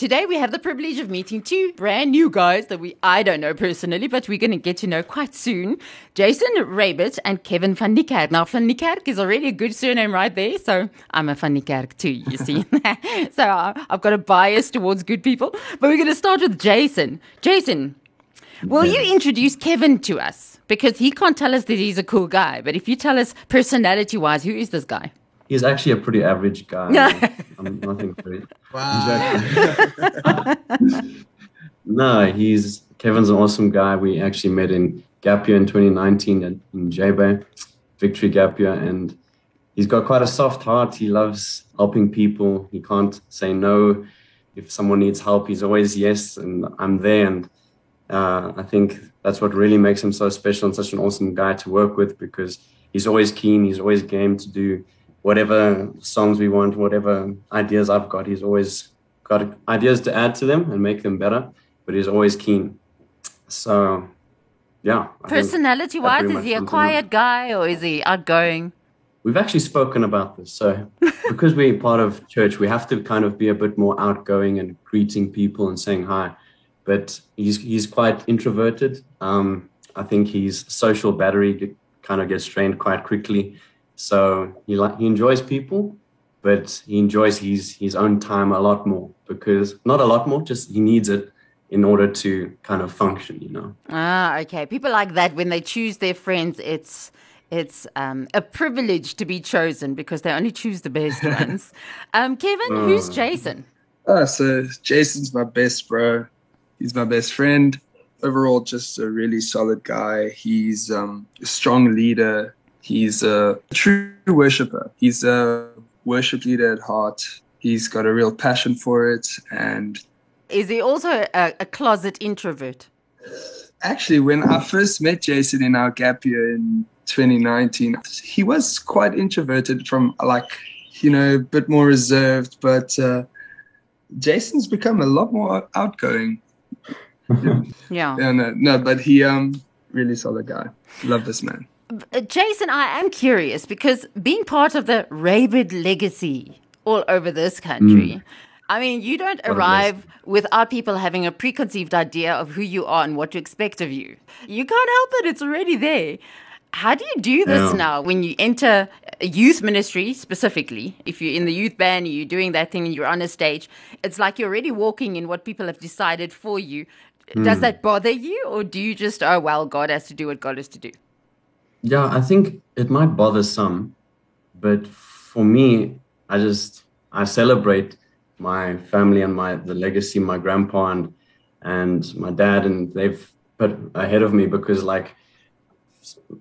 Today we have the privilege of meeting two brand new guys that we I don't know personally, but we're going to get to know quite soon. Jason Roebert and Kevin van Niekerk. Now van Niekerk is already a good surname right there, so I'm a van Niekerk too, you see. so uh, I've got a bias towards good people. But we're going to start with Jason. Jason, will you introduce Kevin to us? Because he can't tell us that he's a cool guy, but if you tell us personality wise, who is this guy? He's actually a pretty average guy. I'm nothing great. Wow. no, he's Kevin's an awesome guy. We actually met in Gap Year in 2019 in, in J-Bay, Victory Gap Year, and he's got quite a soft heart. He loves helping people. He can't say no. If someone needs help, he's always yes, and I'm there. And uh, I think that's what really makes him so special and such an awesome guy to work with because he's always keen. He's always game to do whatever songs we want, whatever ideas I've got, he's always got ideas to add to them and make them better, but he's always keen. So, yeah. Personality wise, is he a quiet guy or is he outgoing? We've actually spoken about this. So, because we're part of church, we have to kind of be a bit more outgoing and greeting people and saying hi. But he's he's quite introverted. Um, I think his social battery kind of gets drained quite quickly. So he like he enjoys people, but he enjoys his his own time a lot more because not a lot more, just he needs it in order to kind of function, you know. Ah, okay. People like that when they choose their friends, it's it's um, a privilege to be chosen because they only choose the best ones. Um, Kevin, uh, who's Jason? Oh, so Jason's my best bro. He's my best friend. Overall, just a really solid guy. He's um, a strong leader. He's a true worshiper. He's a worship leader at heart. He's got a real passion for it. And is he also a, a closet introvert? Actually, when I first met Jason in our gap year in 2019, he was quite introverted from like, you know, a bit more reserved, but uh, Jason's become a lot more outgoing. yeah. yeah. No, no, but he um really solid guy. Love this man. Jason, I am curious because being part of the Roebert legacy all over this country, mm. I mean, you don't what arrive without people having a preconceived idea of who you are and what to expect of you. You can't help it, it's already there. How do you do this yeah. now when you enter a youth ministry specifically? If you're in the youth band, you're doing that thing and you're on a stage, it's like you're already walking in what people have decided for you. Mm. Does that bother you, or do you just, oh, well, God has to do what God has to do? Yeah, I think it might bother some, but for me, I just I celebrate my family and my the legacy my grandpa and and my dad and they've put ahead of me because like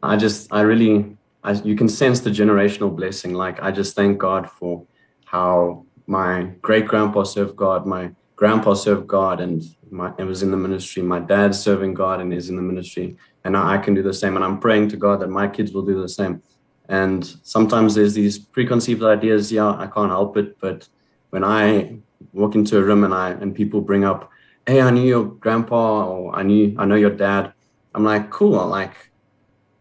I just I really I, you can sense the generational blessing. Like I just thank God for how my great grandpa served God, my grandpa served God, and my, it was in the ministry. My dad's serving God and is in the ministry and I can do the same. And I'm praying to God that my kids will do the same. And sometimes there's these preconceived ideas. Yeah, I can't help it, but when I walk into a room and I and people bring up, "Hey, I knew your grandpa," or "I knew I know your dad," I'm like, "Cool!" I'm Like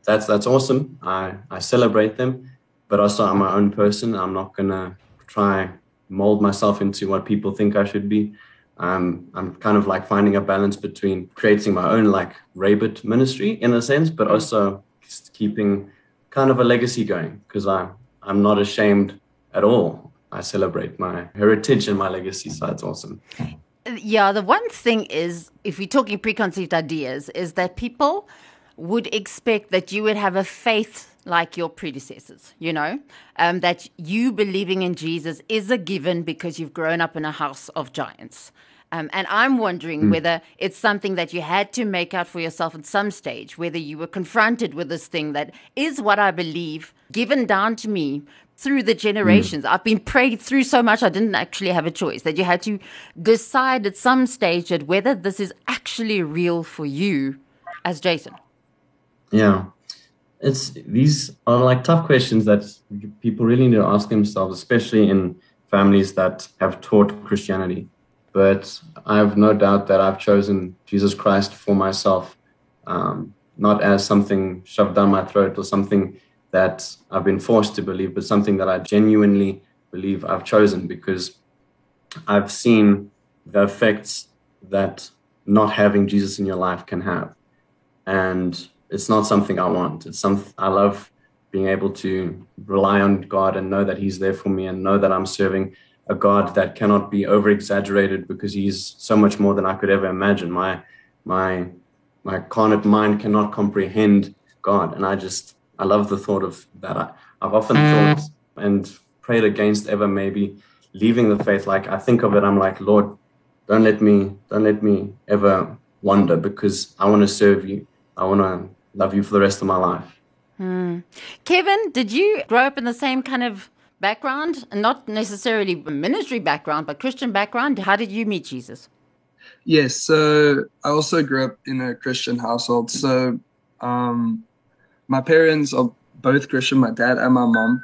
that's that's awesome. I I celebrate them, but also I'm my own person. I'm not gonna try mold myself into what people think I should be. Um, I'm kind of like finding a balance between creating my own like Roebert ministry in a sense, but also keeping kind of a legacy going because I'm I'm not ashamed at all. I celebrate my heritage and my legacy, so it's awesome. Yeah, the one thing is, if we're talking preconceived ideas, is that people would expect that you would have a faith like your predecessors, you know, um, that you believing in Jesus is a given because you've grown up in a house of giants. Um, and I'm wondering mm. whether it's something that you had to make out for yourself at some stage, whether you were confronted with this thing that is what I believe given down to me through the generations. Mm. I've been prayed through so much, I didn't actually have a choice, that you had to decide at some stage that whether this is actually real for you as Jason. Yeah. It's these are like tough questions that people really need to ask themselves, especially in families that have taught Christianity but I have no doubt that I've chosen Jesus Christ for myself, um, not as something shoved down my throat or something that I've been forced to believe, but something that I genuinely believe I've chosen because I've seen the effects that not having Jesus in your life can have. And it's not something I want. It's something I love being able to rely on God and know that He's there for me and know that I'm serving a God that cannot be over exaggerated because He's so much more than I could ever imagine. My my my carnate mind cannot comprehend God, and I just I love the thought of that. I, I've often mm. thought and prayed against ever maybe leaving the faith. Like I think of it, I'm like, Lord, don't let me don't let me ever wander because I want to serve you. I want to love you for the rest of my life. Hmm. Kevin, did you grow up in the same kind of background? Not necessarily a ministry background, but Christian background. How did you meet Jesus? Yes, so I also grew up in a Christian household. So um, my parents are both Christian, my dad and my mom.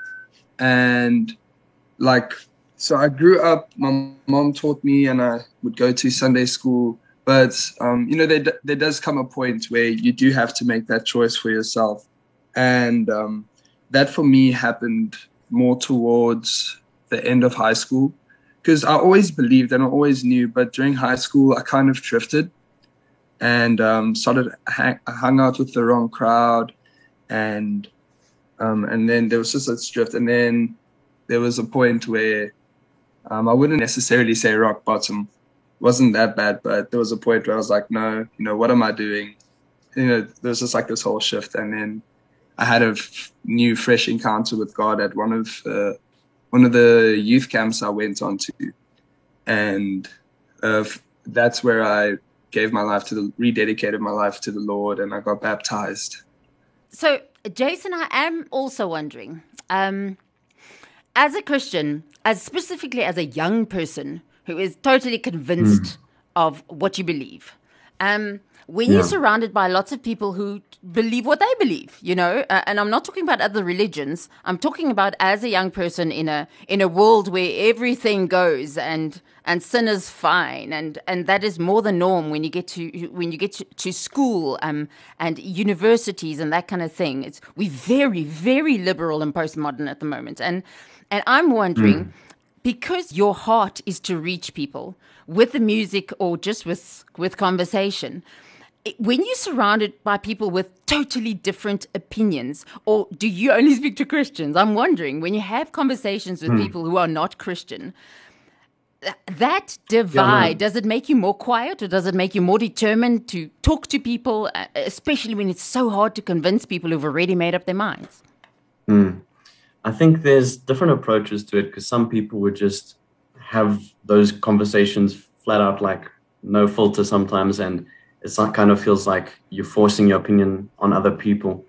And like, so I grew up, my mom taught me, and I would go to Sunday school. But, um, you know, there, there does come a point where you do have to make that choice for yourself. And um, that for me happened more towards the end of high school because I always believed and I always knew, but during high school, I kind of drifted and um, started hang, hung out with the wrong crowd, and um, and then there was just a drift, and then there was a point where um, I wouldn't necessarily say rock bottom, wasn't that bad, but there was a point where I was like, no, you know, what am I doing? You know, there was just like this whole shift, and then I had a f- new, fresh encounter with God at one of uh, one of the youth camps I went on to, and uh, that's where I gave my life to the rededicated my life to the Lord, and I got baptized. So, Jason, I am also wondering, um, as a Christian, as specifically as a young person who is totally convinced mm. of what you believe. Um, when yeah. you're surrounded by lots of people who believe what they believe, you know, uh, and I'm not talking about other religions. I'm talking about as a young person in a in a world where everything goes and and sin is fine, and and that is more the norm when you get to when you get to, to school um, and universities and that kind of thing. It's we're very very liberal and postmodern at the moment, and and I'm wondering. Mm because your heart is to reach people with the music or just with with conversation when you're surrounded by people with totally different opinions, or do you only speak to Christians? I'm wondering when you have conversations with hmm. people who are not Christian, that divide, yeah, does it make you more quiet or does it make you more determined to talk to people, uh, especially when it's so hard to convince people who've already made up their minds? Hmm. I think there's different approaches to it because some people would just have those conversations flat out, like no filter sometimes, and it's not kind of feels like you're forcing your opinion on other people.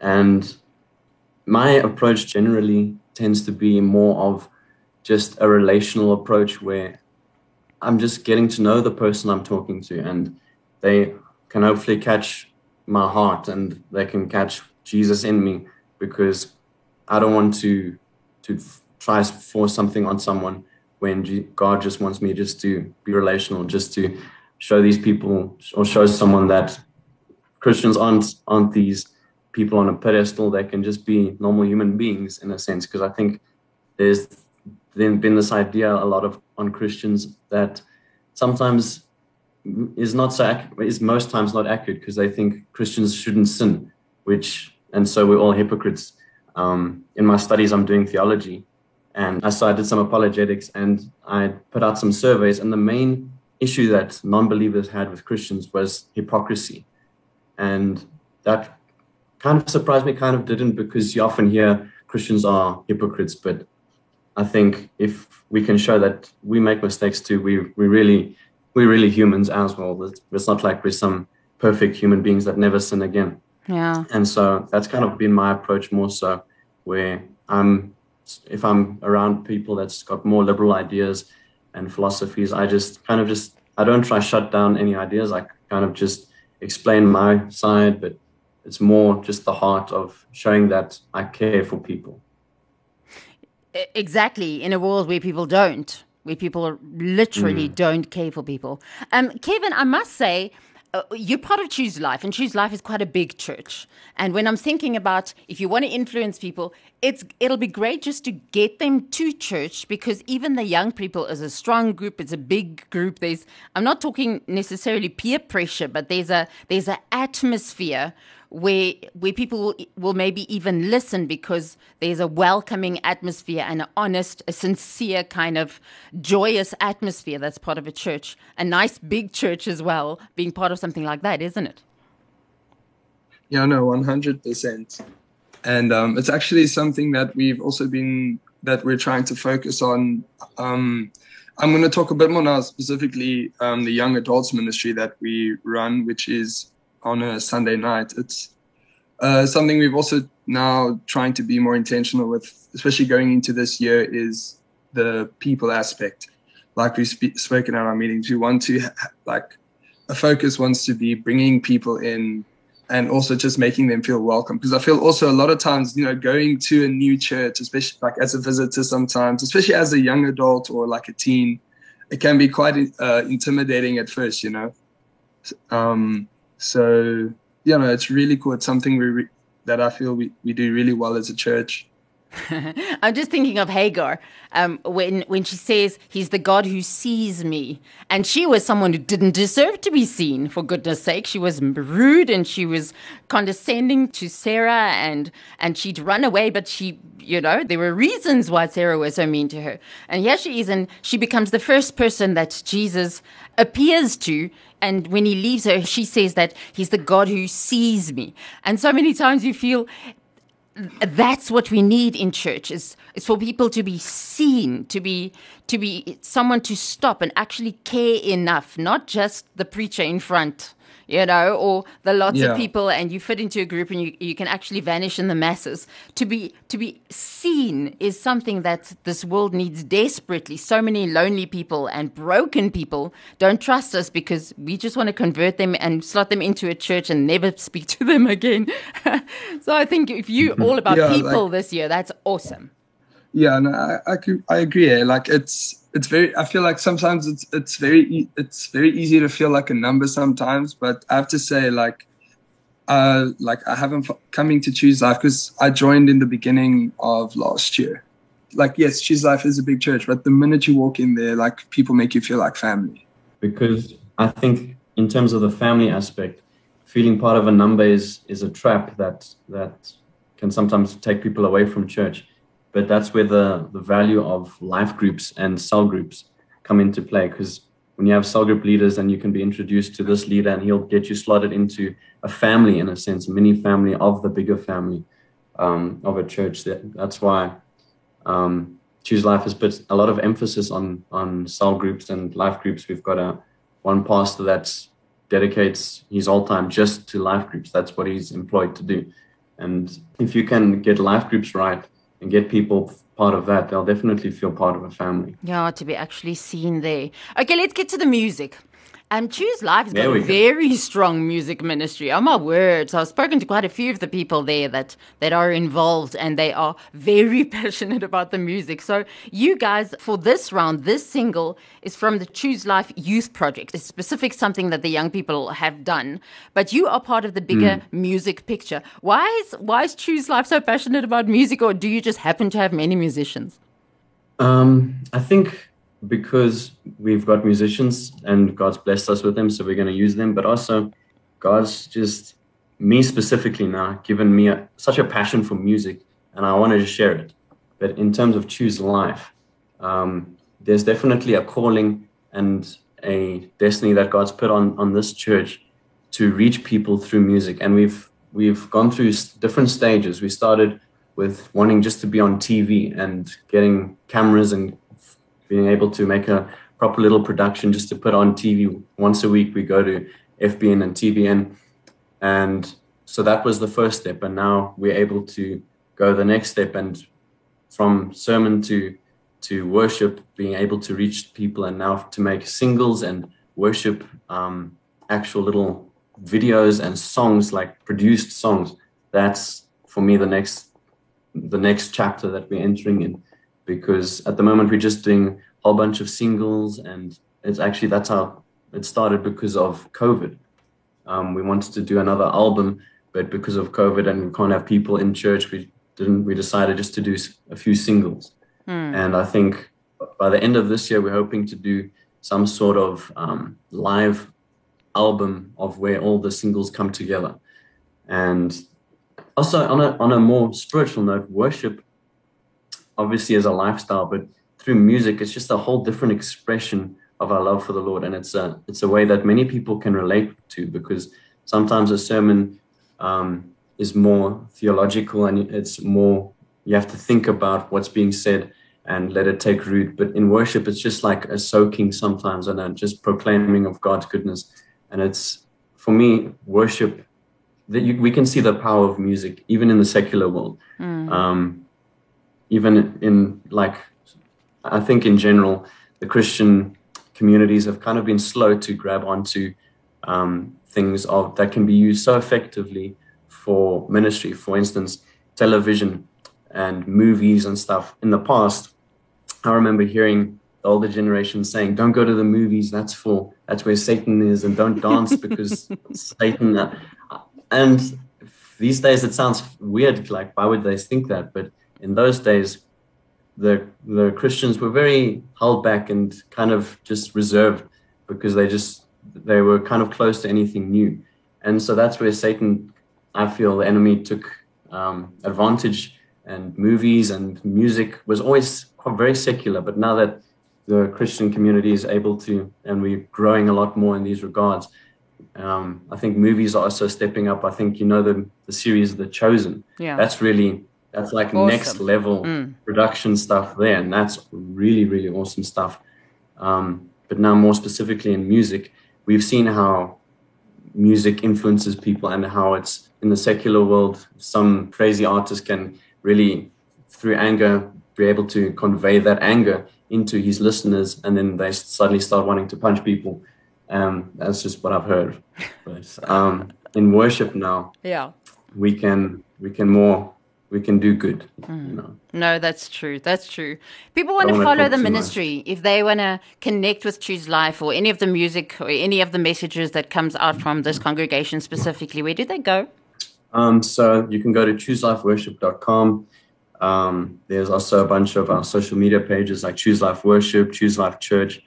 And my approach generally tends to be more of just a relational approach where I'm just getting to know the person I'm talking to and they can hopefully catch my heart and they can catch Jesus in me because I don't want to to try to force something on someone when God just wants me just to be relational, just to show these people or show someone that Christians aren't aren't these people on a pedestal that can just be normal human beings in a sense. Because I think there's then been this idea a lot of on Christians that sometimes is not so is most times not accurate because they think Christians shouldn't sin, which and so we're all hypocrites. Um, in my studies, I'm doing theology, and so I did some apologetics, and I put out some surveys, and the main issue that non-believers had with Christians was hypocrisy, and that kind of surprised me. Kind of didn't because you often hear Christians are hypocrites, but I think if we can show that we make mistakes too, we we really we're really humans as well. It's not like we're some perfect human beings that never sin again. Yeah. And so that's kind of been my approach more so, where I'm if I'm around people that's got more liberal ideas and philosophies. I just kind of just I don't try shut down any ideas. I kind of just explain my side, but it's more just the heart of showing that I care for people. Exactly, in a world where people don't, where people literally mm. don't care for people. Um, Kevin, I must say, uh, you're part of Choose Life, and Choose Life is quite a big church. And when I'm thinking about if you want to influence people, it's it'll be great just to get them to church because even the young people is a strong group. It's a big group. There's I'm not talking necessarily peer pressure, but there's a there's an atmosphere where where people will, will maybe even listen because there's a welcoming atmosphere and an honest, a sincere kind of joyous atmosphere that's part of a church. A nice big church as well, being part of something like that, isn't it? Yeah, no, one hundred percent. And um, it's actually something that we've also been that we're trying to focus on. Um, I'm going to talk a bit more now, specifically um, the young adults ministry that we run, which is on a Sunday night. It's uh, something we've also now trying to be more intentional with, especially going into this year, is the people aspect. Like we've sp- spoken at our meetings, we want to ha- like a focus wants to be bringing people in and also just making them feel welcome. Because I feel also a lot of times, you know, going to a new church, especially like as a visitor sometimes, especially as a young adult or like a teen, it can be quite uh, intimidating at first, you know. Um, so you know, it's really cool. It's something we re- that I feel we, we do really well as a church. I'm just thinking of Hagar um, when when she says he's the God who sees me, and she was someone who didn't deserve to be seen. For goodness' sake, she was rude and she was condescending to Sarah, and and she'd run away. But she, you know, there were reasons why Sarah was so mean to her. And here she is, and she becomes the first person that Jesus appears to and when he leaves her, she says that he's the God who sees me. And so many times you feel that's what we need in church is, is for people to be seen, to be to be someone to stop and actually care enough, not just the preacher in front you know, or the lots yeah. of people and you fit into a group and you, you can actually vanish in the masses. To be to be seen is something that this world needs desperately. So many lonely people and broken people don't trust us because we just want to convert them and slot them into a church and never speak to them again. so I think if you mm-hmm. all about yeah, people like, this year, that's awesome. Yeah, no, I I, I agree. Like it's it's very i feel like sometimes it's it's very it's very easy to feel like a number sometimes but i have to say like uh like i haven't coming to choose life because i joined in the beginning of last year. Like yes choose life is a big church but the minute you walk in there like people make you feel like family. Because i think in terms of the family aspect feeling part of a number is is a trap that that can sometimes take people away from church but that's where the, the value of life groups and cell groups come into play because when you have cell group leaders and you can be introduced to this leader and he'll get you slotted into a family in a sense a mini family of the bigger family um, of a church. That, that's why um, choose life has put a lot of emphasis on on cell groups and life groups. We've got a one pastor that dedicates his all time just to life groups. That's what he's employed to do. And if you can get life groups right and get people part of that, they'll definitely feel part of a family. Yeah, to be actually seen there. Okay, let's get to the music. Um, Choose Life has got a very strong music ministry. Oh my word! So I've spoken to quite a few of the people there that that are involved, and they are very passionate about the music. So you guys, for this round, this single is from the Choose Life Youth Project. It's specific something that the young people have done, but you are part of the bigger mm. music picture. Why is why is Choose Life so passionate about music, or do you just happen to have many musicians? Um, I think because we've got musicians and God's blessed us with them, so we're going to use them. But also, God's just me specifically now given me a, such a passion for music, and I wanted to share it. But in terms of choose life, um, there's definitely a calling and a destiny that God's put on on this church to reach people through music, and we've we've gone through different stages. We started with wanting just to be on TV and getting cameras and being able to make a proper little production just to put on TV once a week. We go to FBN and TBN, and so that was the first step. And now we're able to go the next step, and from sermon to to worship, being able to reach people, and now to make singles and worship um, actual little videos and songs like produced songs. That's for me the next the next chapter that we're entering in because at the moment we're just doing a whole bunch of singles and it's actually that's how it started because of covid Um, we wanted to do another album, but because of COVID and we can't have people in church, we didn't. We decided just to do a few singles. Hmm. And I think by the end of this year, we're hoping to do some sort of um, live album of where all the singles come together. And also on a on a more spiritual note, worship obviously as a lifestyle, but through music, it's just a whole different expression of our love for the Lord, and it's a it's a way that many people can relate to because sometimes a sermon um, is more theological and it's more you have to think about what's being said and let it take root. But in worship, it's just like a soaking sometimes and a just proclaiming of God's goodness. And it's for me, worship that you, we can see the power of music even in the secular world. Um, even in like, I think in general, the Christian communities have kind of been slow to grab onto um, things of that can be used so effectively for ministry. For instance, television and movies and stuff. In the past, I remember hearing the older generation saying, "Don't go to the movies. That's for that's where Satan is, and don't dance because Satan." uh," And these days, it sounds weird. Like, why would they think that? But in those days, the the Christians were very held back and kind of just reserved because they just they were kind of close to anything new, and so that's where Satan, I feel, the enemy took um, advantage. And movies and music was always quite very secular, but now that the Christian community is able to, and we're growing a lot more in these regards. Um, I think movies are also stepping up. I think you know the the series The Chosen. Yeah. That's really that's like Awesome. next level Mm. production stuff there, and that's really really awesome stuff. Um, but now more specifically in music, we've seen how music influences people and how it's in the secular world. Some crazy artist can really, through anger, be able to convey that anger into his listeners, and then they suddenly start wanting to punch people. Um, that's just what I've heard. But um, in worship now, Yeah. we can we can more we can do good. You know. No, that's true. That's true. People want to follow the too much. ministry if they want to connect with Choose Life or any of the music or any of the messages that comes out from this congregation specifically. Where do they go? Um, so you can go to chooselifeworship.com. Um, there's also a bunch of our social media pages like Choose Life Worship, Choose Life Church,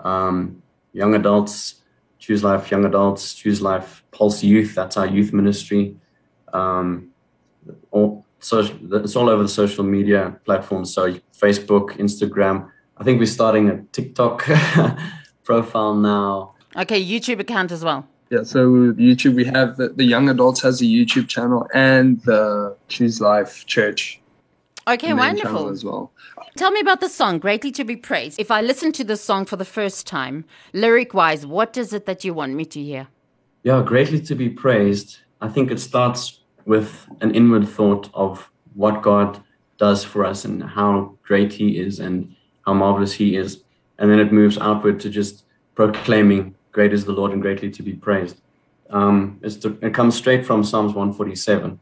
um, Young Adults, Choose Life Young Adults, Choose Life Pulse Youth. That's our youth ministry. Um, all, so it's all over the social media platforms. So Facebook, Instagram. I think we're starting a TikTok profile now. Okay, YouTube account as well. Yeah, so YouTube, we have the, the Young Adults has a YouTube channel and the Choose Life Church Okay, wonderful. as well. Tell me about the song, Greatly to Be Praised. If I listen to the song for the first time, lyric wise, what is it that you want me to hear? Yeah, greatly to be praised. I think it starts with an inward thought of what God does for us and how great He is and how marvelous He is. And then it moves outward to just proclaiming, Great is the Lord and greatly to be praised. Um, to, it comes straight from Psalms 147.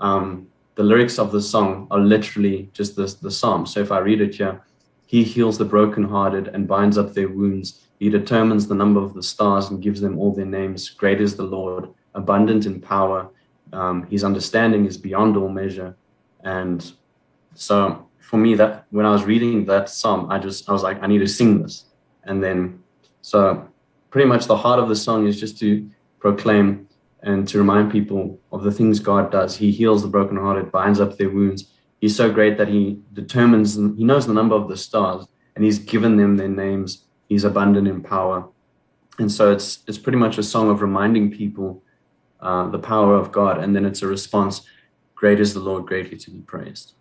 Um, the lyrics of the song are literally just the, the psalm. So if I read it here, He heals the brokenhearted and binds up their wounds. He determines the number of the stars and gives them all their names. Great is the Lord, abundant in power. Um, his understanding is beyond all measure. And so for me, that when I was reading that psalm, I just I was like, I need to sing this. And then so pretty much the heart of the song is just to proclaim and to remind people of the things God does. He heals the brokenhearted, binds up their wounds. He's so great that he determines, he knows the number of the stars, and he's given them their names. He's abundant in power. And so it's it's pretty much a song of reminding people uh, the power of God, and then it's a response. Great is the Lord, greatly to be praised.